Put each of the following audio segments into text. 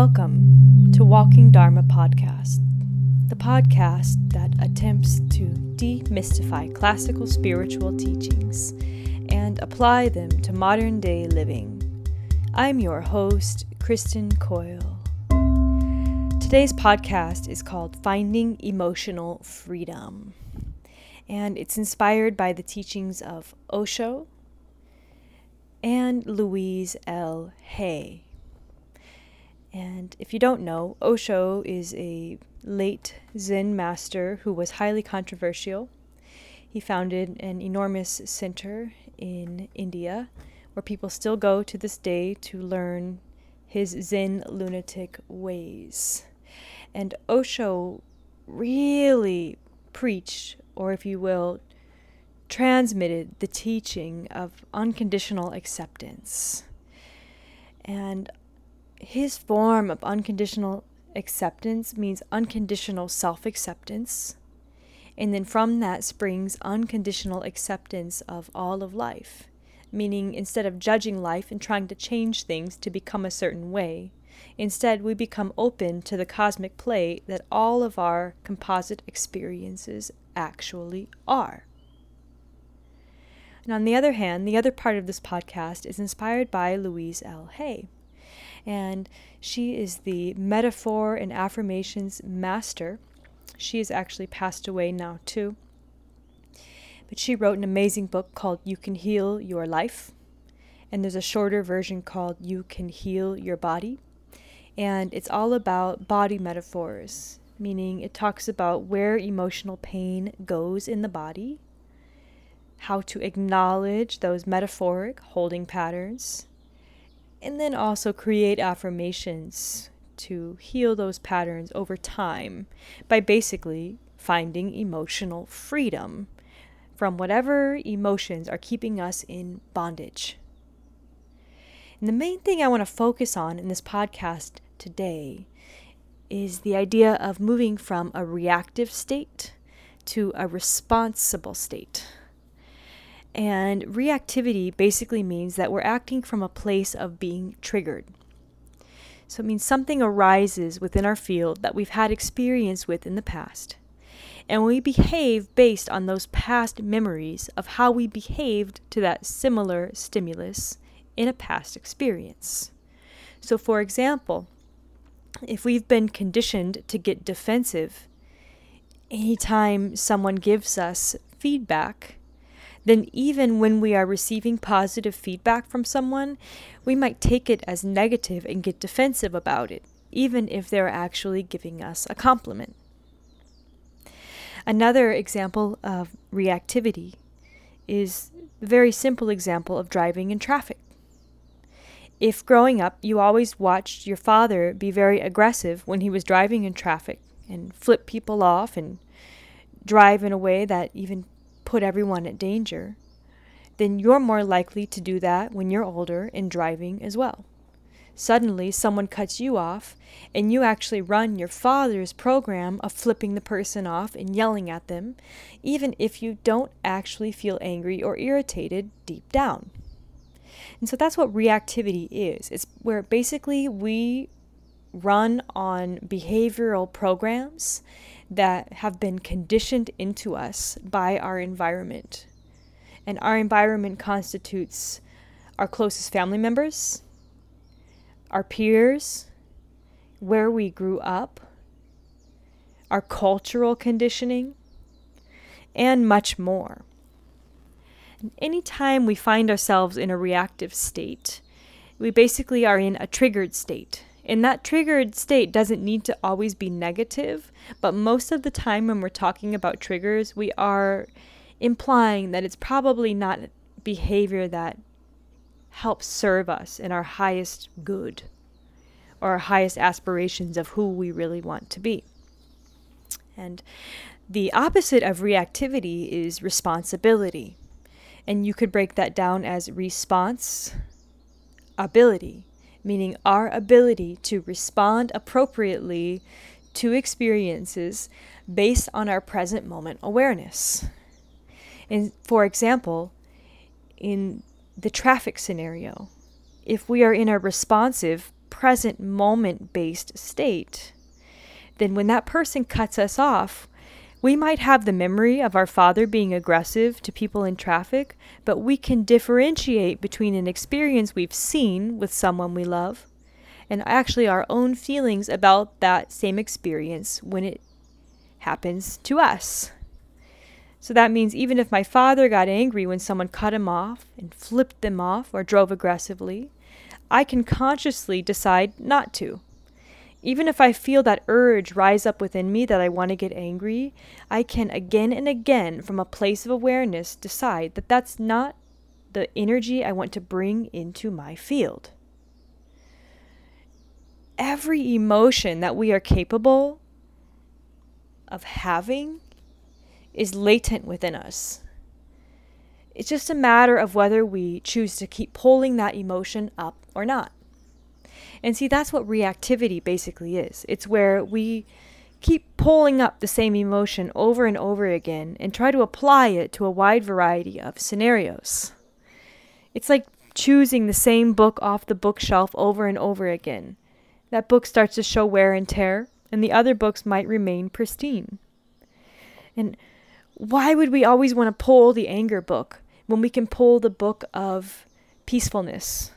Welcome to Walking Dharma Podcast, the podcast that attempts to demystify classical spiritual teachings and apply them to modern day living. I'm your host, Kristen Coyle. Today's podcast is called Finding Emotional Freedom, and it's inspired by the teachings of Osho and Louise L. Hay. And if you don't know, Osho is a late Zen master who was highly controversial. He founded an enormous center in India where people still go to this day to learn his Zen lunatic ways. And Osho really preached, or if you will, transmitted the teaching of unconditional acceptance. And his form of unconditional acceptance means unconditional self acceptance. And then from that springs unconditional acceptance of all of life, meaning instead of judging life and trying to change things to become a certain way, instead we become open to the cosmic play that all of our composite experiences actually are. And on the other hand, the other part of this podcast is inspired by Louise L. Hay and she is the metaphor and affirmations master. She has actually passed away now, too. But she wrote an amazing book called You Can Heal Your Life. And there's a shorter version called You Can Heal Your Body. And it's all about body metaphors, meaning it talks about where emotional pain goes in the body, how to acknowledge those metaphoric holding patterns, and then also create affirmations to heal those patterns over time by basically finding emotional freedom from whatever emotions are keeping us in bondage. And the main thing I want to focus on in this podcast today is the idea of moving from a reactive state to a responsible state. And reactivity basically means that we're acting from a place of being triggered. So it means something arises within our field that we've had experience with in the past. And we behave based on those past memories of how we behaved to that similar stimulus in a past experience. So, for example, if we've been conditioned to get defensive anytime someone gives us feedback, then even when we are receiving positive feedback from someone, we might take it as negative and get defensive about it, even if they're actually giving us a compliment. Another example of reactivity is a very simple example of driving in traffic. If growing up you always watched your father be very aggressive when he was driving in traffic and flip people off and drive in a way that even put everyone at danger, then you're more likely to do that when you're older and driving as well. Suddenly, someone cuts you off, and you actually run your father's program of flipping the person off and yelling at them, even if you don't actually feel angry or irritated deep down. And so that's what reactivity is. It's where basically we run on behavioral programs that have been conditioned into us by our environment. And our environment constitutes our closest family members, our peers, where we grew up, our cultural conditioning, and much more. And anytime we find ourselves in a reactive state, we basically are in a triggered state. And that triggered state doesn't need to always be negative, but most of the time when we're talking about triggers, we are implying that it's probably not behavior that helps serve us in our highest good or our highest aspirations of who we really want to be. And the opposite of reactivity is responsibility. And you could break that down as response ability meaning our ability to respond appropriately to experiences based on our present moment awareness. And for example, in the traffic scenario, if we are in a responsive, present moment based state, then when that person cuts us off, we might have the memory of our father being aggressive to people in traffic, but we can differentiate between an experience we've seen with someone we love and actually our own feelings about that same experience when it happens to us. So that means even if my father got angry when someone cut him off and flipped them off or drove aggressively, I can consciously decide not to. Even if I feel that urge rise up within me that I want to get angry, I can again and again, from a place of awareness, decide that that's not the energy I want to bring into my field. Every emotion that we are capable of having is latent within us. It's just a matter of whether we choose to keep pulling that emotion up or not. And see, that's what reactivity basically is it's where we keep pulling up the same emotion over and over again and try to apply it to a wide variety of scenarios. It's like choosing the same book off the bookshelf over and over again. That book starts to show wear and tear, and the other books might remain pristine. And why would we always want to pull the anger book when we can pull the book of peacefulness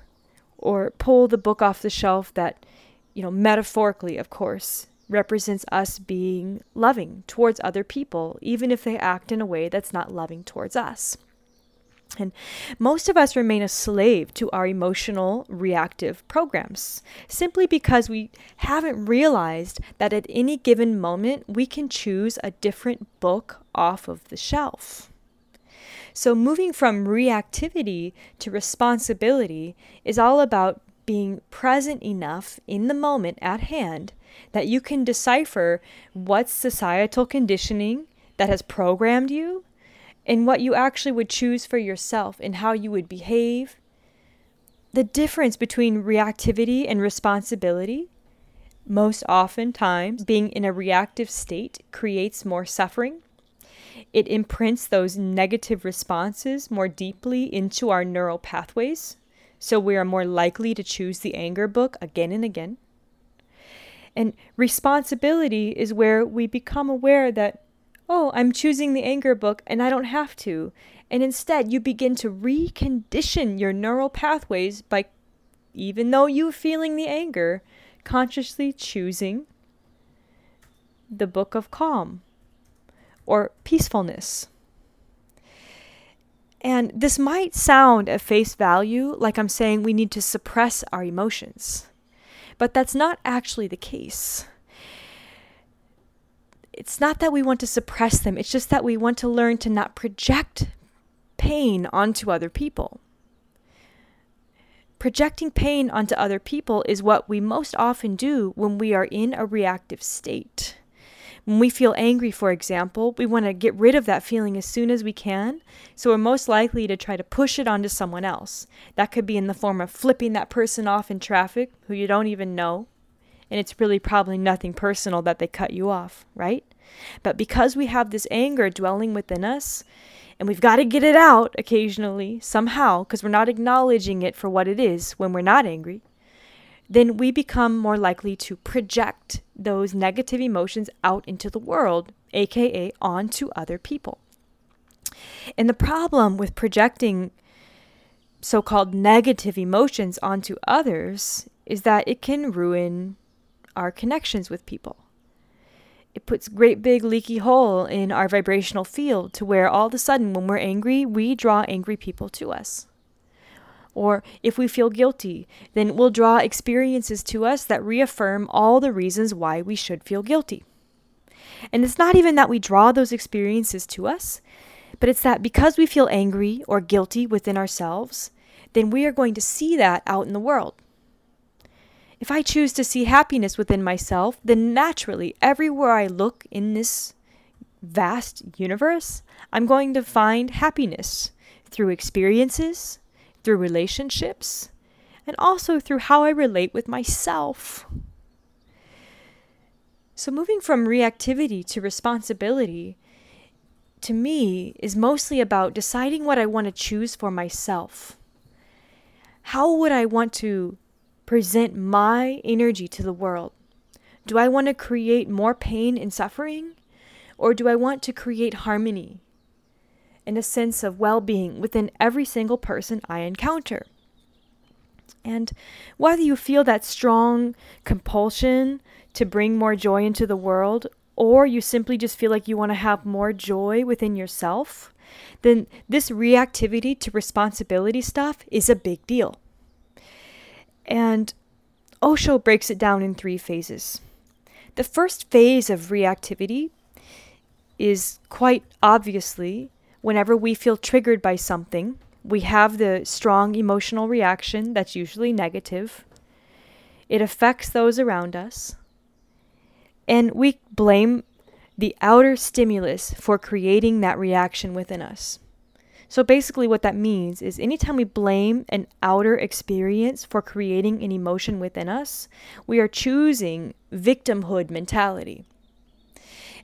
or pull the book off the shelf that, you know, metaphorically, of course, represents us being loving towards other people, even if they act in a way that's not loving towards us? And most of us remain a slave to our emotional reactive programs simply because we haven't realized that at any given moment we can choose a different book off of the shelf. So, moving from reactivity to responsibility is all about being present enough in the moment at hand that you can decipher what societal conditioning that has programmed you and what you actually would choose for yourself and how you would behave. The difference between reactivity and responsibility, most often times being in a reactive state creates more suffering. It imprints those negative responses more deeply into our neural pathways, so we are more likely to choose the anger book again and again. And responsibility is where we become aware that oh, I'm choosing the anger book and I don't have to. And instead, you begin to recondition your neural pathways by, even though you're feeling the anger, consciously choosing the book of calm or peacefulness. And this might sound at face value like I'm saying we need to suppress our emotions, but that's not actually the case it's not that we want to suppress them, it's just that we want to learn to not project pain onto other people. Projecting pain onto other people is what we most often do when we are in a reactive state. When we feel angry, for example, we want to get rid of that feeling as soon as we can, so we're most likely to try to push it onto someone else. That could be in the form of flipping that person off in traffic who you don't even know, and it's really probably nothing personal that they cut you off, right? But because we have this anger dwelling within us, and we've got to get it out occasionally, somehow, because we're not acknowledging it for what it is when we're not angry, then we become more likely to project those negative emotions out into the world, aka onto other people. And the problem with projecting so called negative emotions onto others is that it can ruin our connections with people it puts great big leaky hole in our vibrational field to where all of a sudden when we're angry we draw angry people to us or if we feel guilty then we'll draw experiences to us that reaffirm all the reasons why we should feel guilty. And it's not even that we draw those experiences to us but it's that because we feel angry or guilty within ourselves then we are going to see that out in the world. If I choose to see happiness within myself, then naturally, everywhere I look in this vast universe, I'm going to find happiness through experiences, through relationships, and also through how I relate with myself. So, moving from reactivity to responsibility, to me, is mostly about deciding what I want to choose for myself. How would I want to present my energy to the world? Do I want to create more pain and suffering? Or do I want to create harmony and a sense of well being within every single person I encounter? And whether you feel that strong compulsion to bring more joy into the world, or you simply just feel like you want to have more joy within yourself, then this reactivity to responsibility stuff is a big deal. And Osho breaks it down in three phases. The first phase of reactivity is quite obviously whenever we feel triggered by something, we have the strong emotional reaction that's usually negative. It affects those around us. And we blame the outer stimulus for creating that reaction within us. So basically, what that means is anytime we blame an outer experience for creating an emotion within us, we are choosing victimhood mentality.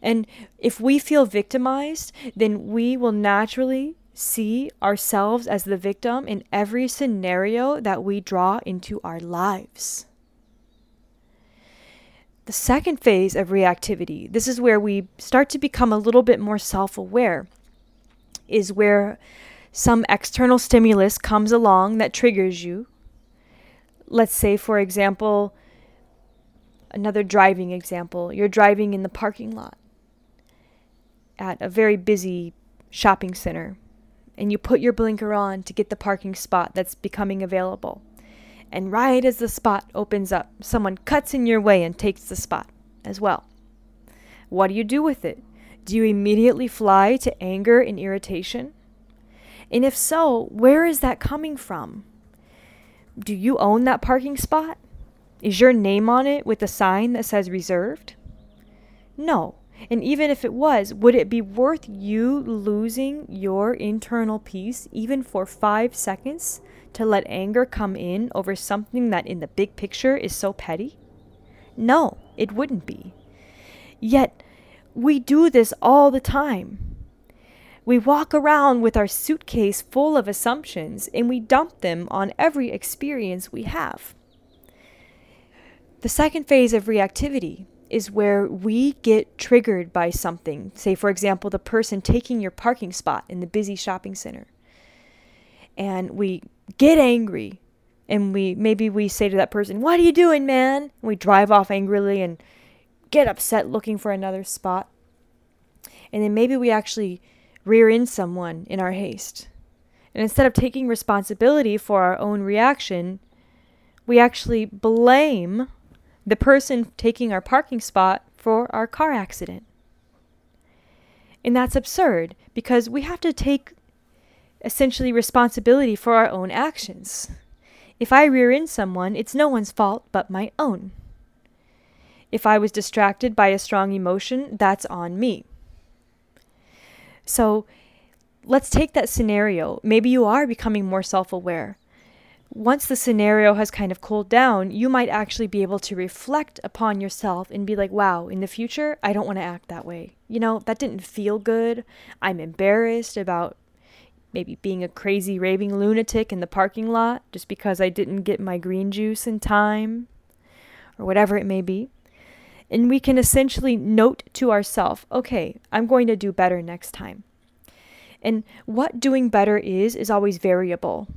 And if we feel victimized, then we will naturally see ourselves as the victim in every scenario that we draw into our lives. The second phase of reactivity, this is where we start to become a little bit more self aware, is where some external stimulus comes along that triggers you. Let's say, for example, another driving example. You're driving in the parking lot at a very busy shopping center, and you put your blinker on to get the parking spot that's becoming available. And right as the spot opens up, someone cuts in your way and takes the spot as well. What do you do with it? Do you immediately fly to anger and irritation? And if so, where is that coming from? Do you own that parking spot? Is your name on it with a sign that says reserved? No. And even if it was, would it be worth you losing your internal peace even for five seconds to let anger come in over something that in the big picture is so petty? No, it wouldn't be. Yet, we do this all the time. We walk around with our suitcase full of assumptions and we dump them on every experience we have. The second phase of reactivity is where we get triggered by something. Say, for example, the person taking your parking spot in the busy shopping center. And we get angry and we maybe we say to that person, What are you doing, man? And we drive off angrily and get upset looking for another spot. And then maybe we actually rear in someone in our haste. And instead of taking responsibility for our own reaction, we actually blame the person taking our parking spot for our car accident. And that's absurd because we have to take essentially responsibility for our own actions. If I rear in someone, it's no one's fault but my own. If I was distracted by a strong emotion, that's on me. So let's take that scenario. Maybe you are becoming more self aware once the scenario has kind of cooled down, you might actually be able to reflect upon yourself and be like, wow, in the future, I don't want to act that way. You know, that didn't feel good. I'm embarrassed about maybe being a crazy raving lunatic in the parking lot just because I didn't get my green juice in time or whatever it may be. And we can essentially note to ourselves, okay, I'm going to do better next time. And what doing better is, is always variable.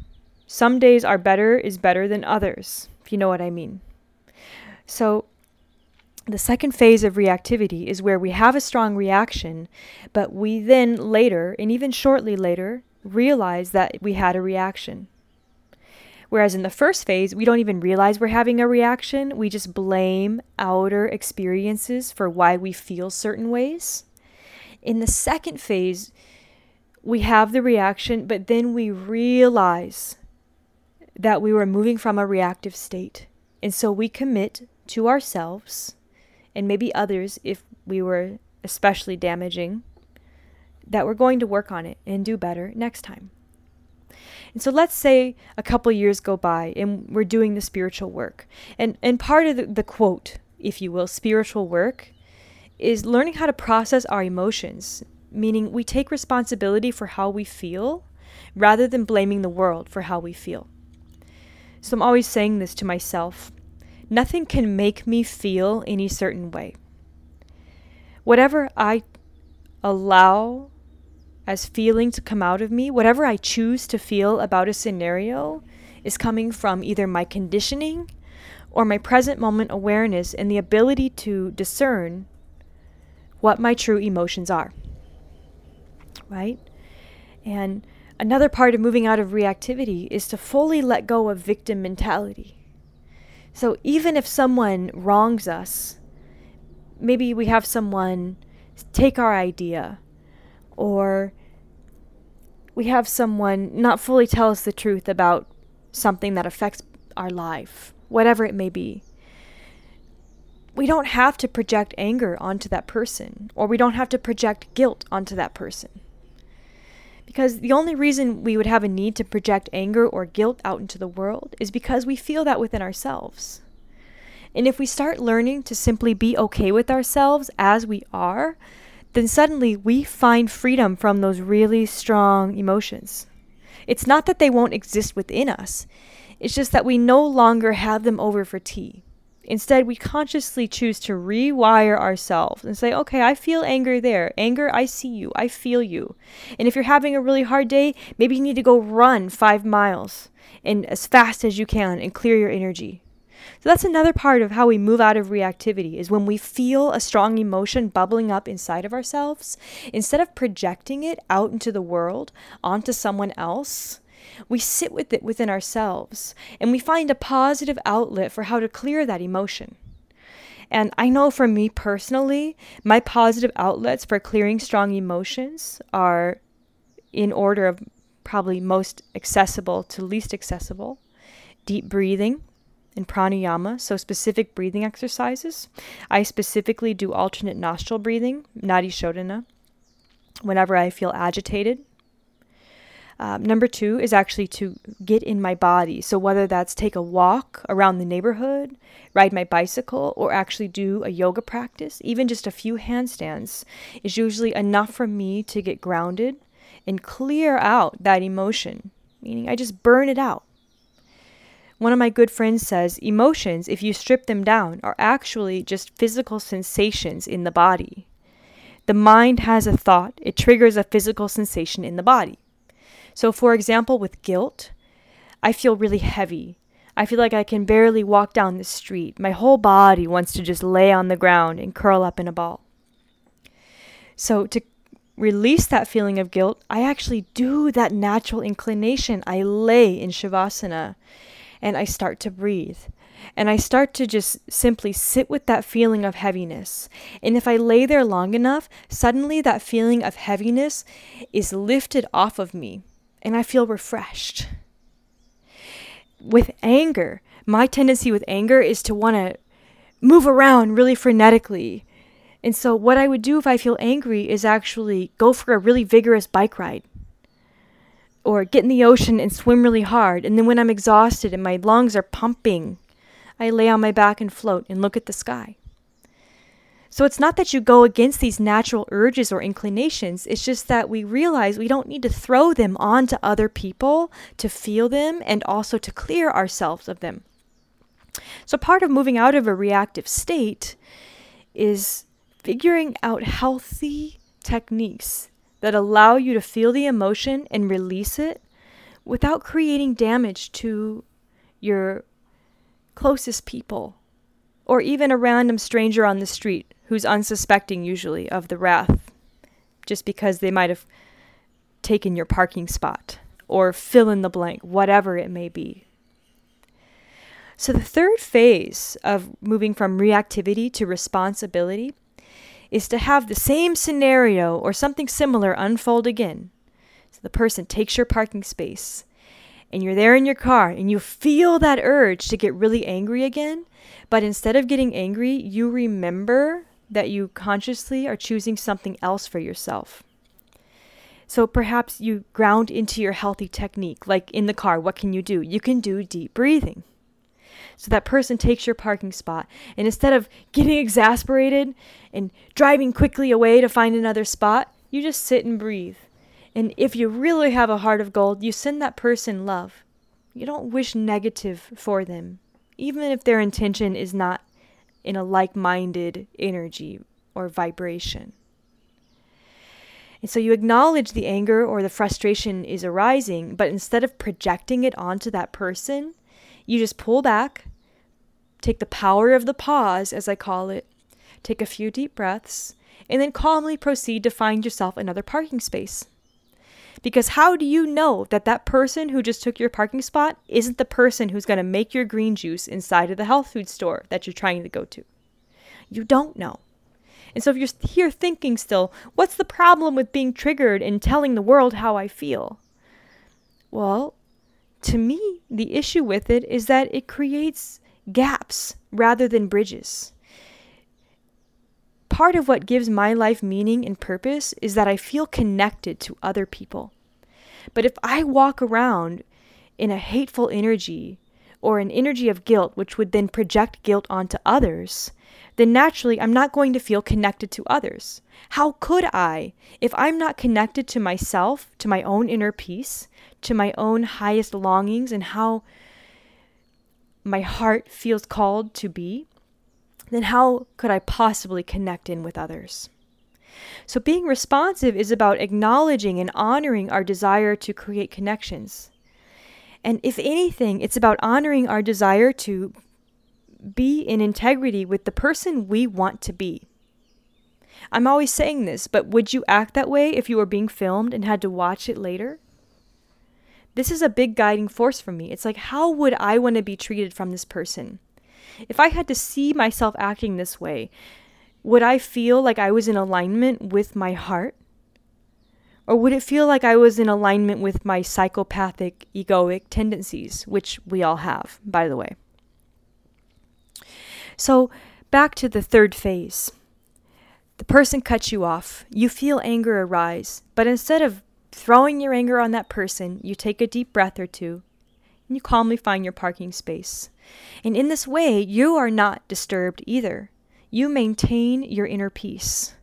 Some days are better is better than others, if you know what I mean. So, the second phase of reactivity is where we have a strong reaction, but we then later, and even shortly later, realize that we had a reaction. Whereas in the first phase, we don't even realize we're having a reaction. We just blame outer experiences for why we feel certain ways. In the second phase, we have the reaction, but then we realize that we were moving from a reactive state. And so we commit to ourselves and maybe others if we were especially damaging that we're going to work on it and do better next time. And so let's say a couple years go by and we're doing the spiritual work. And and part of the, the quote, if you will, spiritual work is learning how to process our emotions, meaning we take responsibility for how we feel rather than blaming the world for how we feel. So I'm always saying this to myself nothing can make me feel any certain way. Whatever I allow as feeling to come out of me, whatever I choose to feel about a scenario, is coming from either my conditioning or my present moment awareness and the ability to discern what my true emotions are. Right? And another part of moving out of reactivity is to fully let go of victim mentality. So even if someone wrongs us, maybe we have someone take our idea or we have someone not fully tell us the truth about something that affects our life, whatever it may be. We don't have to project anger onto that person, or we don't have to project guilt onto that person. Because the only reason we would have a need to project anger or guilt out into the world is because we feel that within ourselves. And if we start learning to simply be okay with ourselves as we are, then suddenly we find freedom from those really strong emotions. It's not that they won't exist within us, it's just that we no longer have them over for tea. Instead, we consciously choose to rewire ourselves and say, okay, I feel anger there. Anger, I see you. I feel you. And if you're having a really hard day, maybe you need to go run five miles and as fast as you can and clear your energy. So that's another part of how we move out of reactivity is when we feel a strong emotion bubbling up inside of ourselves, instead of projecting it out into the world, onto someone else, we sit with it within ourselves and we find a positive outlet for how to clear that emotion. And I know for me personally, my positive outlets for clearing strong emotions are in order of probably most accessible to least accessible deep breathing and pranayama, so specific breathing exercises. I specifically do alternate nostril breathing, nadi shodhana, whenever I feel agitated um, number two is actually to get in my body. So, whether that's take a walk around the neighborhood, ride my bicycle, or actually do a yoga practice, even just a few handstands, is usually enough for me to get grounded and clear out that emotion, meaning I just burn it out. One of my good friends says emotions, if you strip them down, are actually just physical sensations in the body. The mind has a thought, it triggers a physical sensation in the body. So, for example, with guilt, I feel really heavy. I feel like I can barely walk down the street. My whole body wants to just lay on the ground and curl up in a ball. So, to release that feeling of guilt, I actually do that natural inclination. I lay in Shavasana and I start to breathe. And I start to just simply sit with that feeling of heaviness. And if I lay there long enough, suddenly that feeling of heaviness is lifted off of me and I feel refreshed. With anger, my tendency with anger is to want to move around really frenetically. And so, what I would do if I feel angry is actually go for a really vigorous bike ride or get in the ocean and swim really hard. And then, when I'm exhausted and my lungs are pumping, I lay on my back and float and look at the sky. So it's not that you go against these natural urges or inclinations, it's just that we realize we don't need to throw them onto other people to feel them and also to clear ourselves of them. So part of moving out of a reactive state is figuring out healthy techniques that allow you to feel the emotion and release it without creating damage to your closest people or even a random stranger on the street who's unsuspecting usually of the wrath just because they might have taken your parking spot or fill in the blank, whatever it may be. So, the third phase of moving from reactivity to responsibility is to have the same scenario or something similar unfold again. So, the person takes your parking space and you're there in your car and you feel that urge to get really angry again, but instead of getting angry, you remember that you consciously are choosing something else for yourself. So perhaps you ground into your healthy technique, like in the car, what can you do? You can do deep breathing. So that person takes your parking spot, and instead of getting exasperated and driving quickly away to find another spot, you just sit and breathe. And if you really have a heart of gold, you send that person love. You don't wish negative for them, even if their intention is not in a like minded energy or vibration. And so you acknowledge the anger or the frustration is arising, but instead of projecting it onto that person, you just pull back, take the power of the pause, as I call it, take a few deep breaths, and then calmly proceed to find yourself another parking space. Because how do you know that that person who just took your parking spot isn't the person who's going to make your green juice inside of the health food store that you're trying to go to? You don't know. And so if you're here thinking still, what's the problem with being triggered and telling the world how I feel? Well, to me, the issue with it is that it creates gaps rather than bridges. Part of what gives my life meaning and purpose is that I feel connected to other people. But if I walk around in a hateful energy or an energy of guilt, which would then project guilt onto others, then naturally I'm not going to feel connected to others. How could I if I'm not connected to myself, to my own inner peace, to my own highest longings, and how my heart feels called to be? Then how could I possibly connect in with others? So, being responsive is about acknowledging and honoring our desire to create connections. And if anything, it's about honoring our desire to be in integrity with the person we want to be. I'm always saying this, but would you act that way if you were being filmed and had to watch it later? This is a big guiding force for me. It's like, how would I want to be treated from this person? If I had to see myself acting this way, would I feel like I was in alignment with my heart? Or would it feel like I was in alignment with my psychopathic, egoic tendencies, which we all have, by the way? So, back to the third phase. The person cuts you off. You feel anger arise, but instead of throwing your anger on that person, you take a deep breath or two and you calmly find your parking space. And in this way, you are not disturbed either. You maintain your inner peace.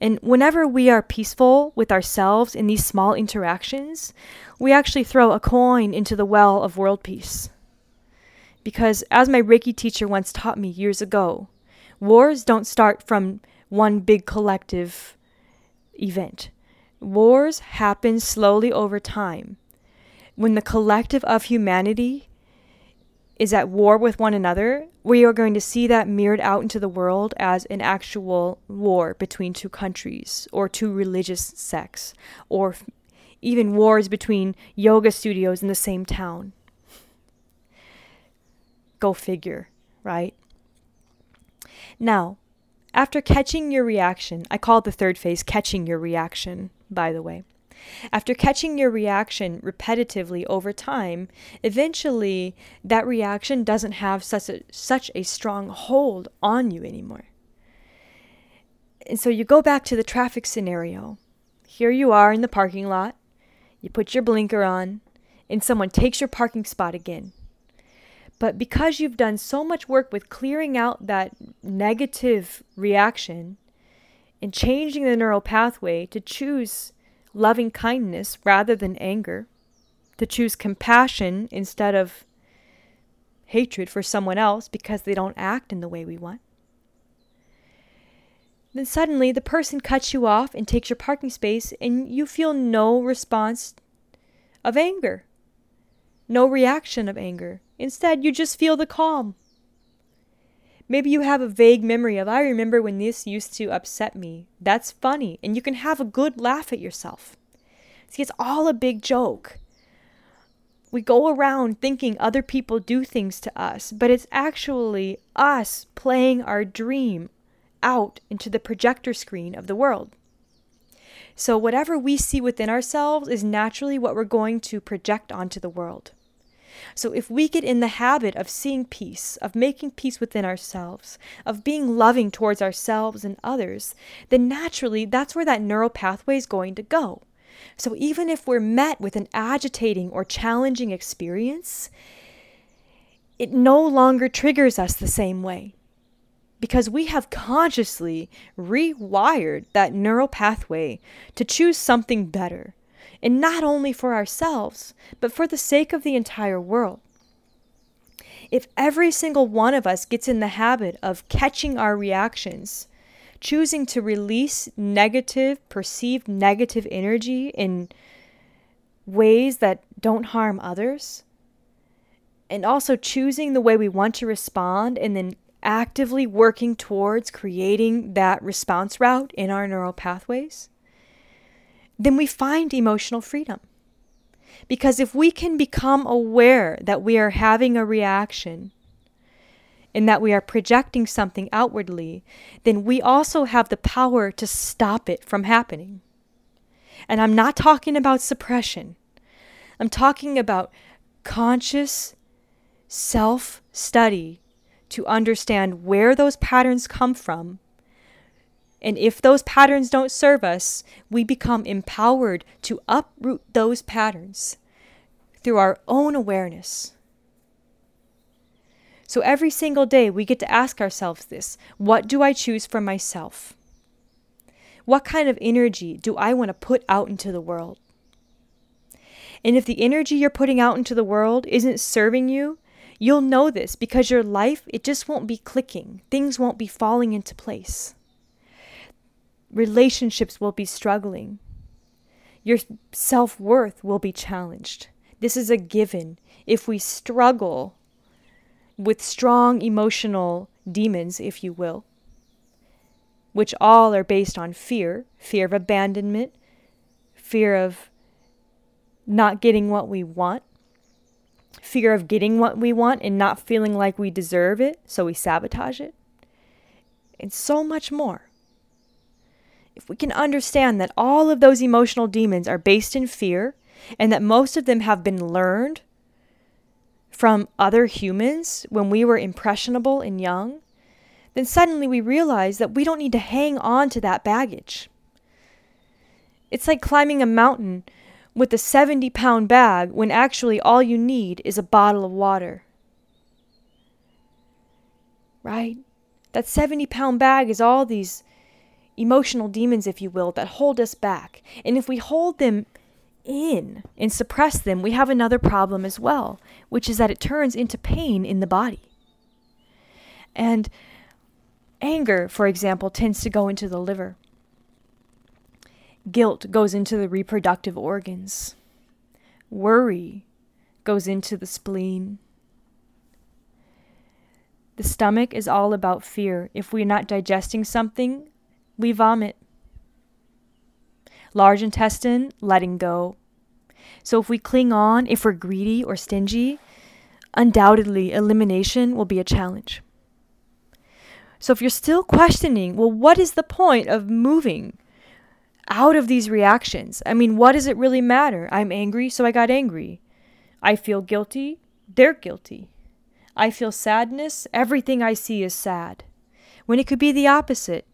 And whenever we are peaceful with ourselves in these small interactions, we actually throw a coin into the well of world peace. Because as my Reiki teacher once taught me years ago, wars don't start from one big collective event. Wars happen slowly over time. When the collective of humanity is at war with one another, we are going to see that mirrored out into the world as an actual war between two countries or two religious sects or even wars between yoga studios in the same town. Go figure, right? Now, after catching your reaction, I call the third phase catching your reaction, by the way. After catching your reaction repetitively over time, eventually that reaction doesn't have such a, such a strong hold on you anymore. And so you go back to the traffic scenario. Here you are in the parking lot, you put your blinker on, and someone takes your parking spot again. But because you've done so much work with clearing out that negative reaction and changing the neural pathway to choose loving kindness rather than anger, to choose compassion instead of hatred for someone else because they don't act in the way we want. Then suddenly the person cuts you off and takes your parking space, and you feel no response of anger, no reaction of anger. Instead, you just feel the calm. Maybe you have a vague memory of, I remember when this used to upset me. That's funny, and you can have a good laugh at yourself. See, it's all a big joke. We go around thinking other people do things to us, but it's actually us playing our dream out into the projector screen of the world. So, whatever we see within ourselves is naturally what we're going to project onto the world. So if we get in the habit of seeing peace, of making peace within ourselves, of being loving towards ourselves and others, then naturally that's where that neural pathway is going to go. So even if we're met with an agitating or challenging experience, it no longer triggers us the same way because we have consciously rewired that neural pathway to choose something better and not only for ourselves, but for the sake of the entire world. If every single one of us gets in the habit of catching our reactions, choosing to release negative, perceived negative energy in ways that don't harm others, and also choosing the way we want to respond and then actively working towards creating that response route in our neural pathways, then we find emotional freedom. Because if we can become aware that we are having a reaction and that we are projecting something outwardly, then we also have the power to stop it from happening. And I'm not talking about suppression, I'm talking about conscious self study to understand where those patterns come from. And if those patterns don't serve us, we become empowered to uproot those patterns through our own awareness. So every single day, we get to ask ourselves this What do I choose for myself? What kind of energy do I want to put out into the world? And if the energy you're putting out into the world isn't serving you, You'll know this because your life, it just won't be clicking. Things won't be falling into place. Relationships will be struggling. Your self worth will be challenged. This is a given. If we struggle with strong emotional demons, if you will, which all are based on fear fear of abandonment, fear of not getting what we want, fear of getting what we want and not feeling like we deserve it, so we sabotage it, and so much more. If we can understand that all of those emotional demons are based in fear and that most of them have been learned from other humans when we were impressionable and young, then suddenly we realize that we don't need to hang on to that baggage. It's like climbing a mountain with a 70 pound bag when actually all you need is a bottle of water. Right? That 70 pound bag is all these emotional demons, if you will, that hold us back. And if we hold them in and suppress them, we have another problem as well, which is that it turns into pain in the body. And anger, for example, tends to go into the liver. Guilt goes into the reproductive organs. Worry goes into the spleen. The stomach is all about fear. If we're not digesting something, we vomit. Large intestine, letting go. So if we cling on, if we're greedy or stingy, undoubtedly elimination will be a challenge. So if you're still questioning, well, what is the point of moving? out of these reactions. I mean, what does it really matter? I'm angry, so I got angry. I feel guilty, they're guilty. I feel sadness, everything I see is sad. When it could be the opposite.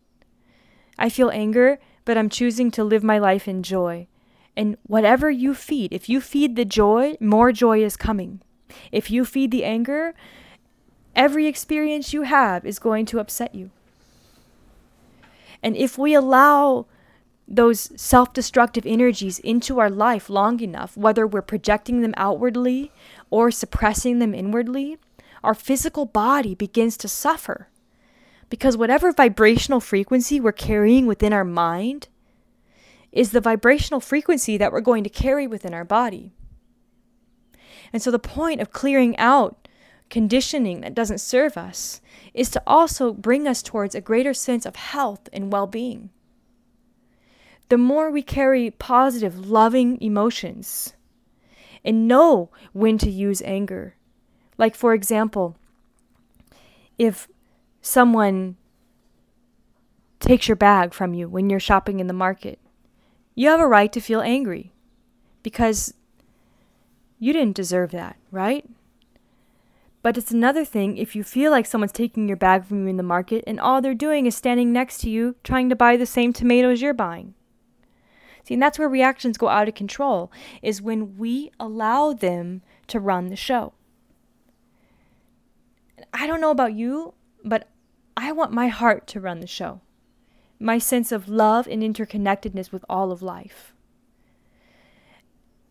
I feel anger, but I'm choosing to live my life in joy. And whatever you feed, if you feed the joy, more joy is coming. If you feed the anger, every experience you have is going to upset you. And if we allow those self destructive energies into our life long enough, whether we're projecting them outwardly or suppressing them inwardly, our physical body begins to suffer. Because whatever vibrational frequency we're carrying within our mind is the vibrational frequency that we're going to carry within our body. And so the point of clearing out conditioning that doesn't serve us is to also bring us towards a greater sense of health and well being the more we carry positive, loving emotions and know when to use anger. Like, for example, if someone takes your bag from you when you're shopping in the market, you have a right to feel angry because you didn't deserve that, right? But it's another thing if you feel like someone's taking your bag from you in the market and all they're doing is standing next to you trying to buy the same tomatoes you're buying. See, and that's where reactions go out of control, is when we allow them to run the show. I don't know about you, but I want my heart to run the show. My sense of love and interconnectedness with all of life.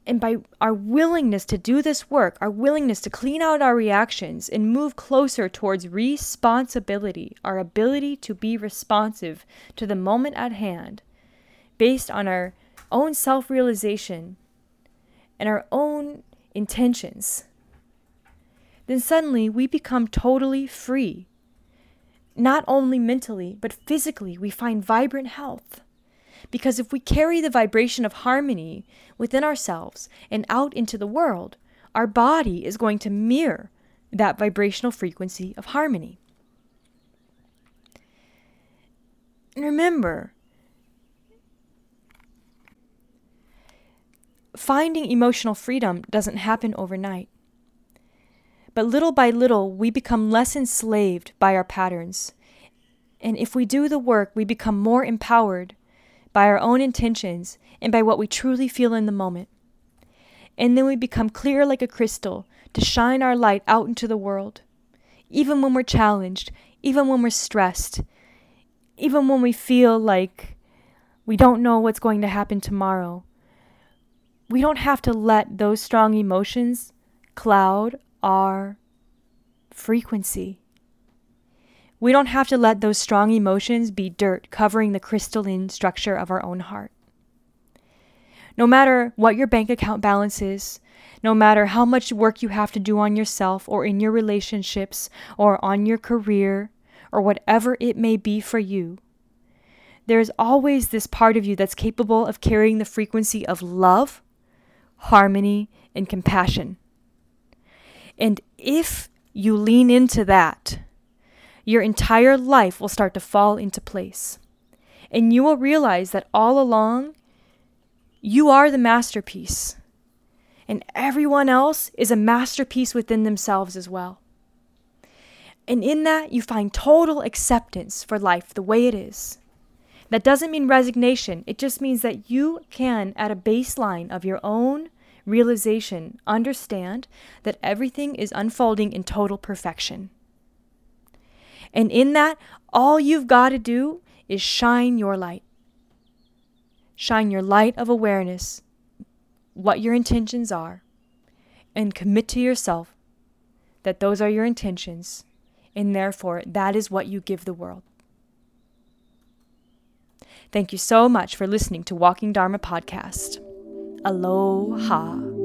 And by our willingness to do this work, our willingness to clean out our reactions and move closer towards responsibility, our ability to be responsive to the moment at hand, based on our own self realization and our own intentions, then suddenly we become totally free. Not only mentally, but physically, we find vibrant health. Because if we carry the vibration of harmony within ourselves and out into the world, our body is going to mirror that vibrational frequency of harmony. And remember, finding emotional freedom doesn't happen overnight. But little by little, we become less enslaved by our patterns. And if we do the work, we become more empowered by our own intentions, and by what we truly feel in the moment. And then we become clear like a crystal to shine our light out into the world. Even when we're challenged, even when we're stressed, even when we feel like we don't know what's going to happen tomorrow, we don't have to let those strong emotions cloud our frequency. We don't have to let those strong emotions be dirt covering the crystalline structure of our own heart. No matter what your bank account balance is, no matter how much work you have to do on yourself or in your relationships or on your career or whatever it may be for you, there is always this part of you that's capable of carrying the frequency of love, harmony, and compassion. And if you lean into that, your entire life will start to fall into place. And you will realize that all along, you are the masterpiece. And everyone else is a masterpiece within themselves as well. And in that, you find total acceptance for life the way it is. That doesn't mean resignation, it just means that you can, at a baseline of your own realization, understand that everything is unfolding in total perfection. And in that, all you've got to do is shine your light. Shine your light of awareness, what your intentions are, and commit to yourself that those are your intentions, and therefore that is what you give the world. Thank you so much for listening to Walking Dharma Podcast. Aloha.